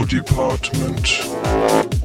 Department.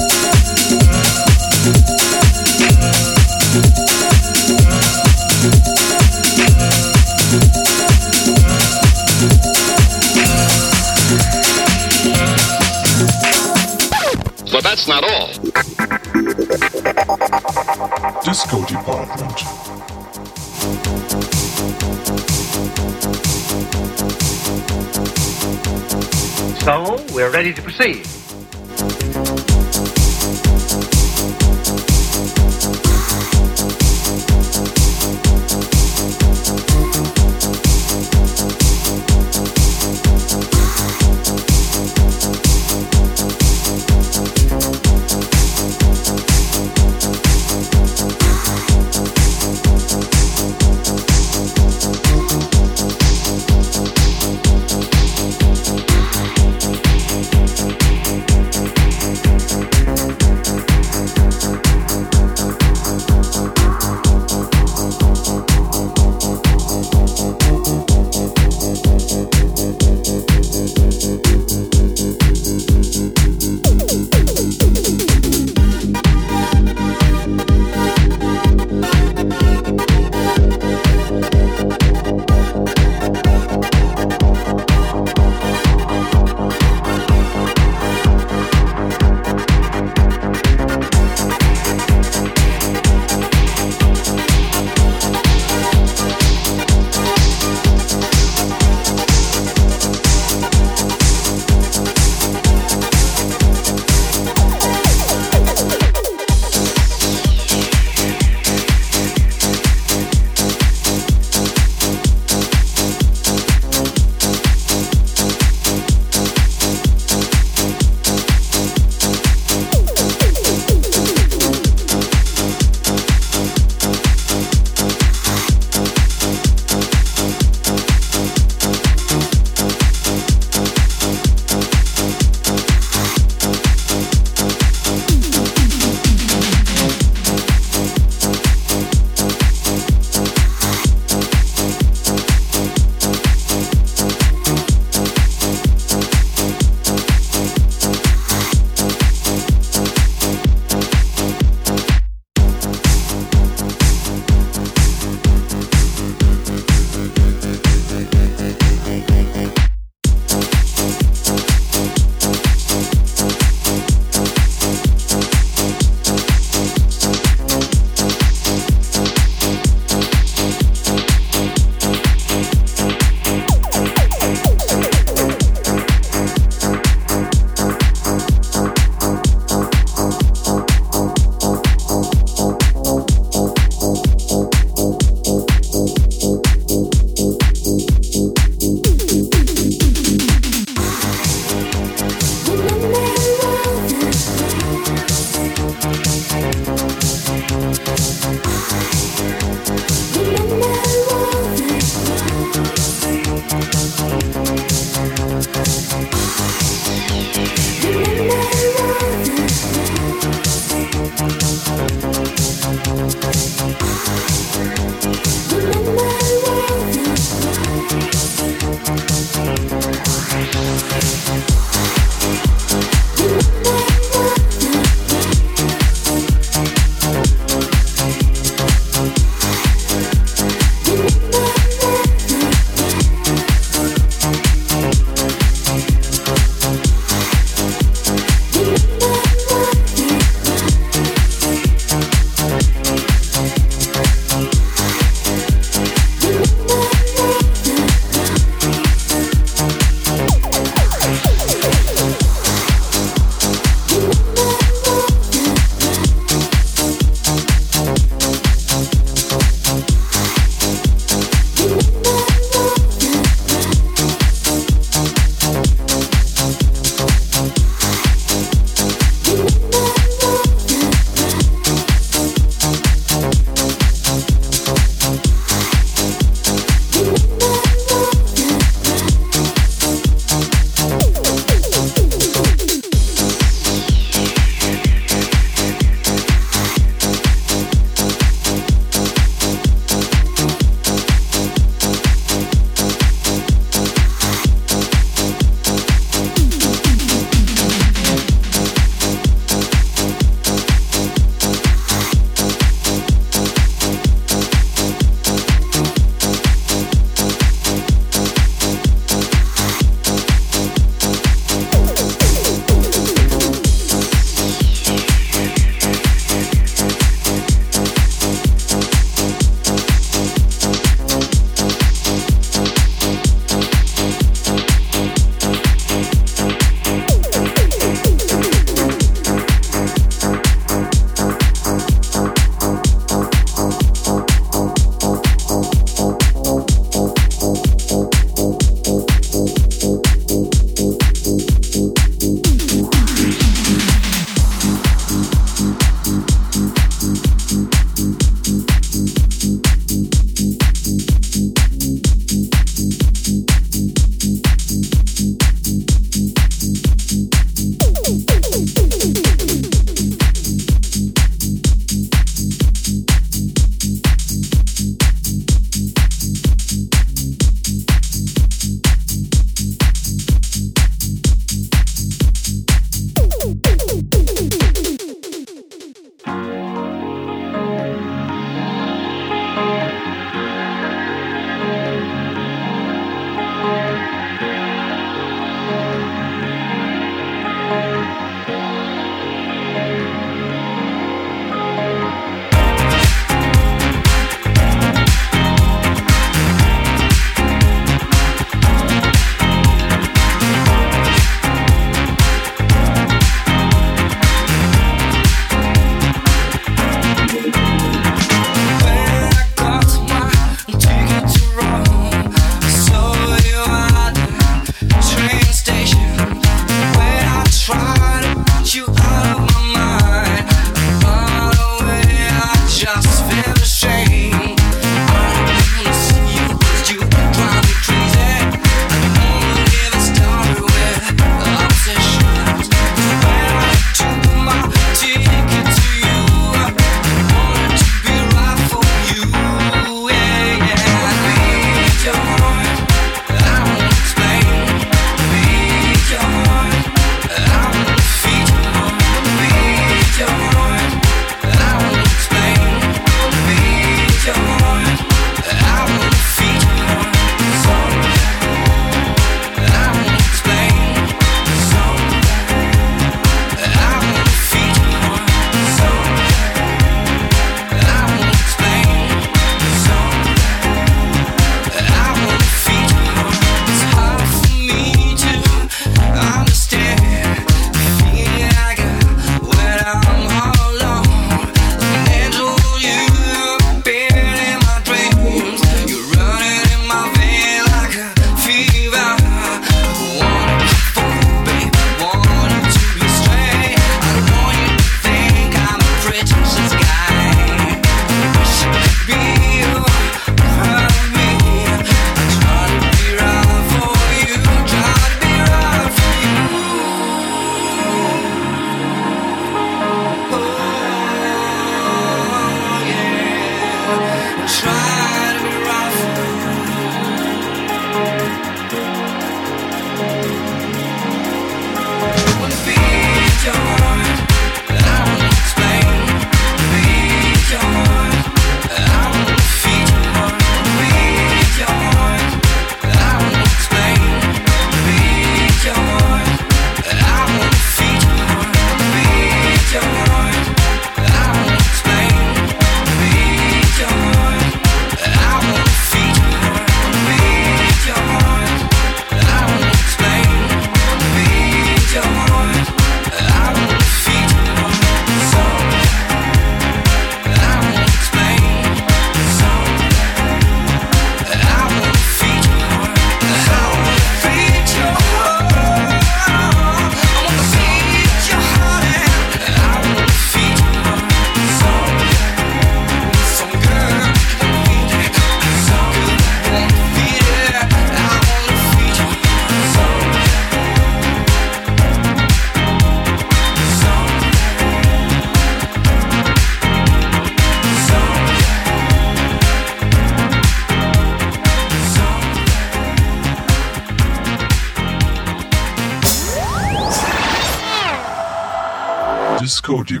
Getting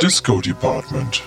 Disco Department.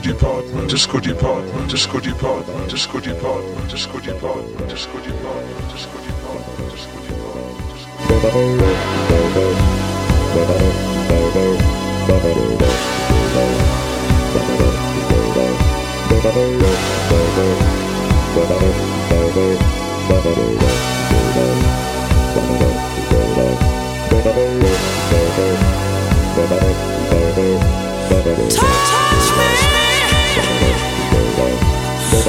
Disco Department, Disco Department, Disco Department, Disco Department, Disco Department, Disco Department, Disco Department, Disco Department, Touch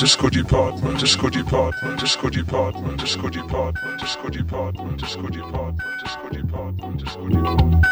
disco department, disco department, disco department, disco department, disco department, disco department, disco department, disco department.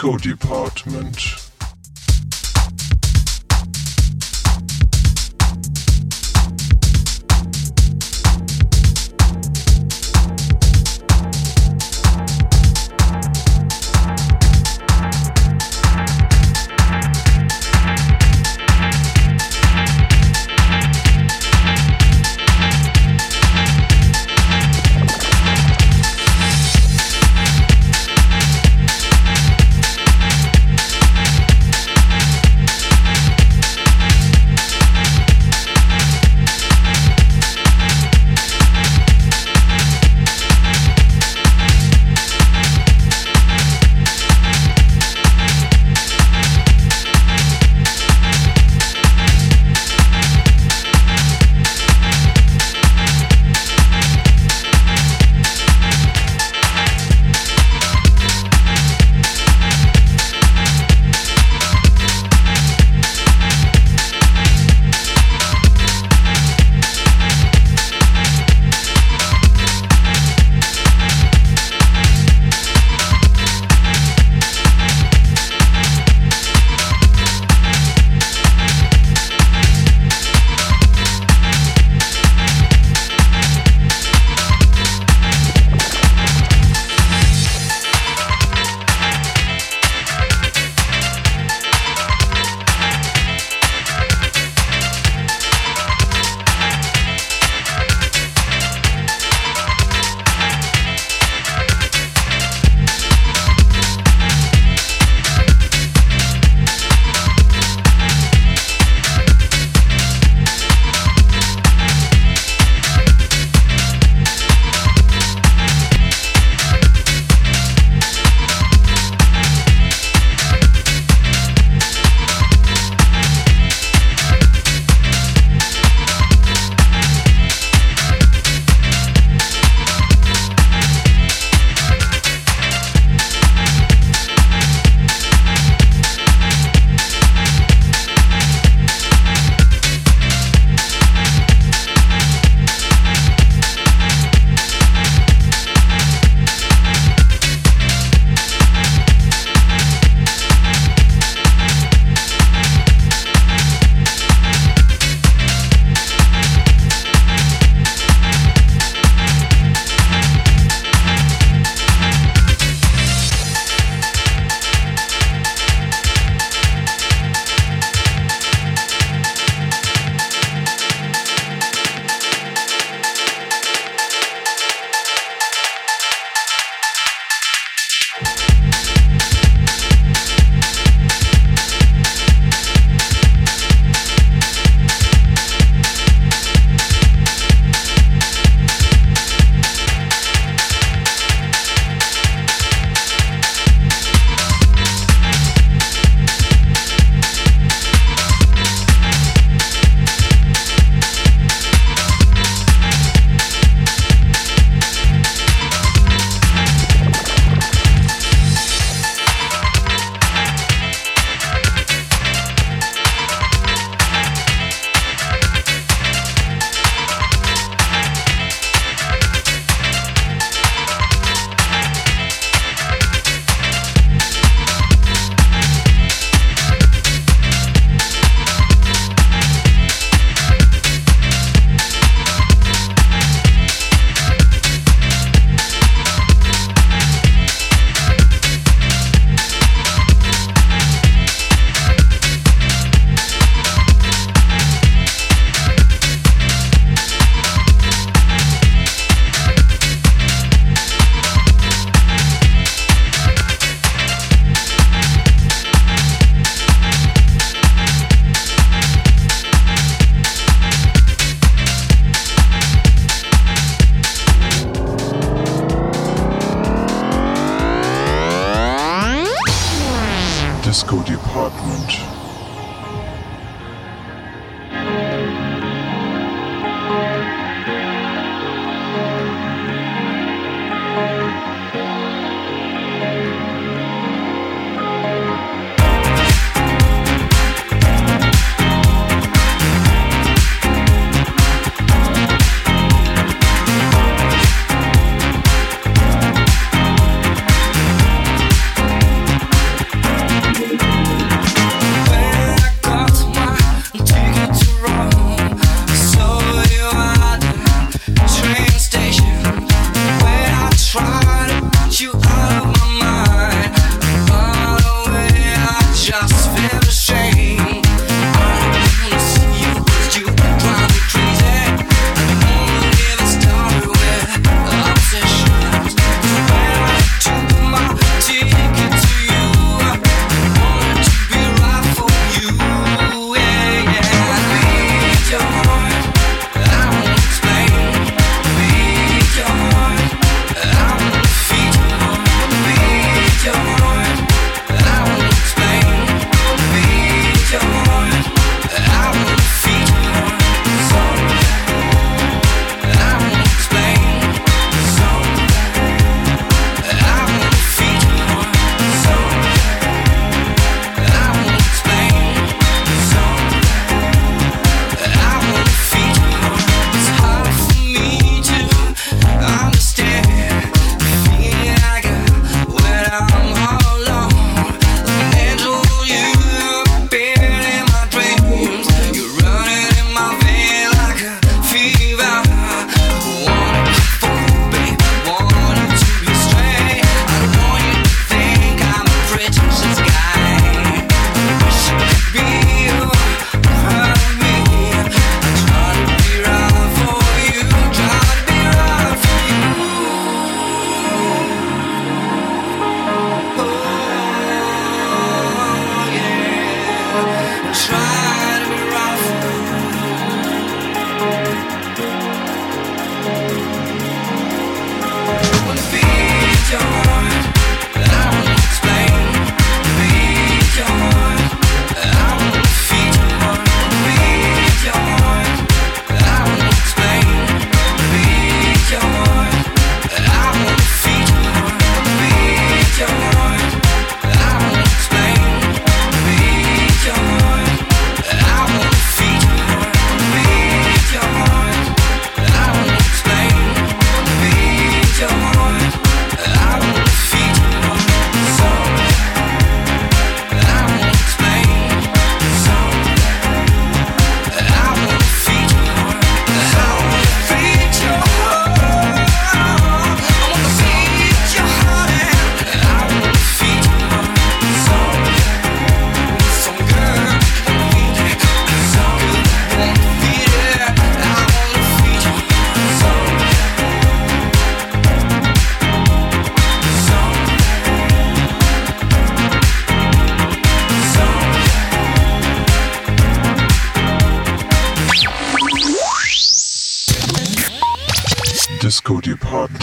Disco Department.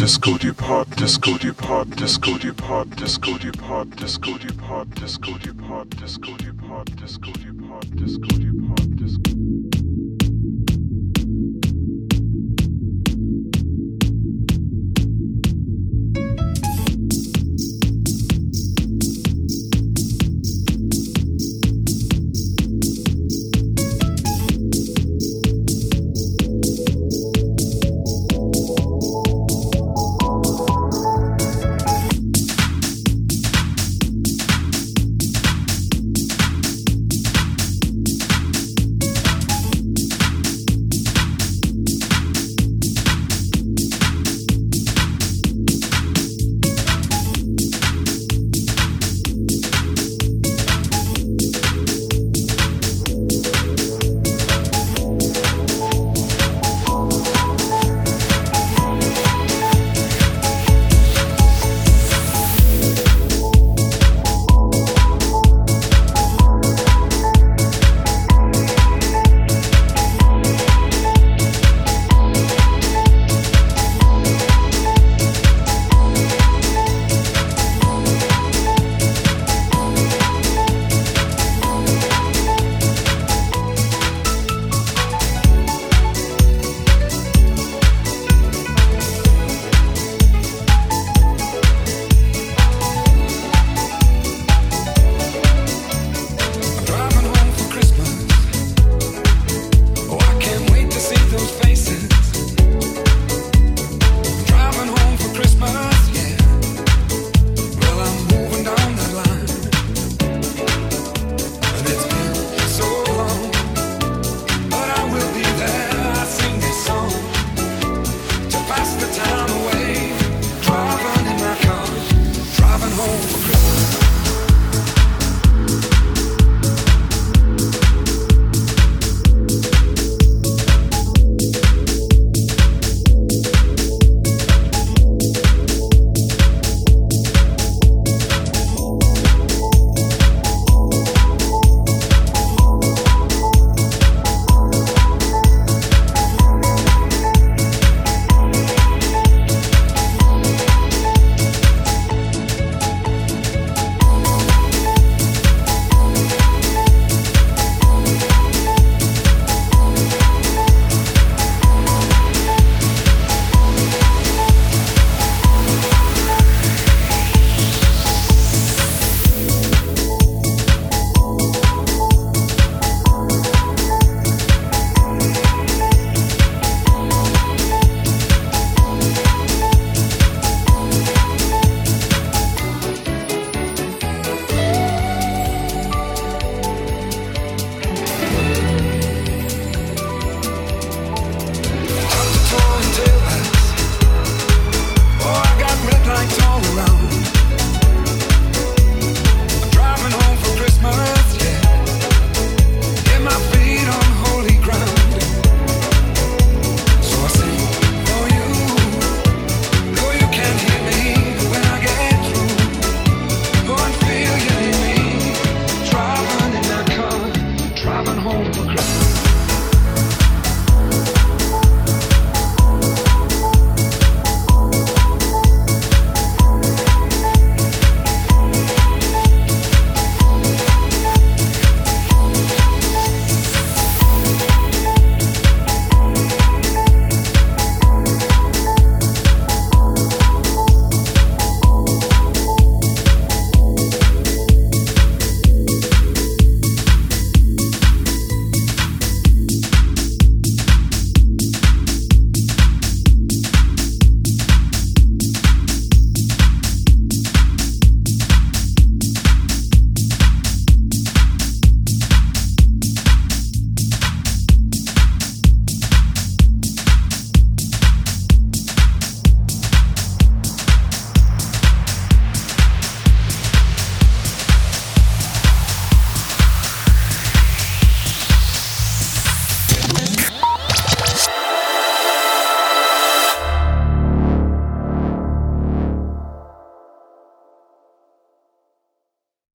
Depart, Disco Depart, Disco Depart, Disco Depart, Disco Depart, Disco Depart, Disco Depart, Disco Depart, Disco Depart, Disco Depart, Disco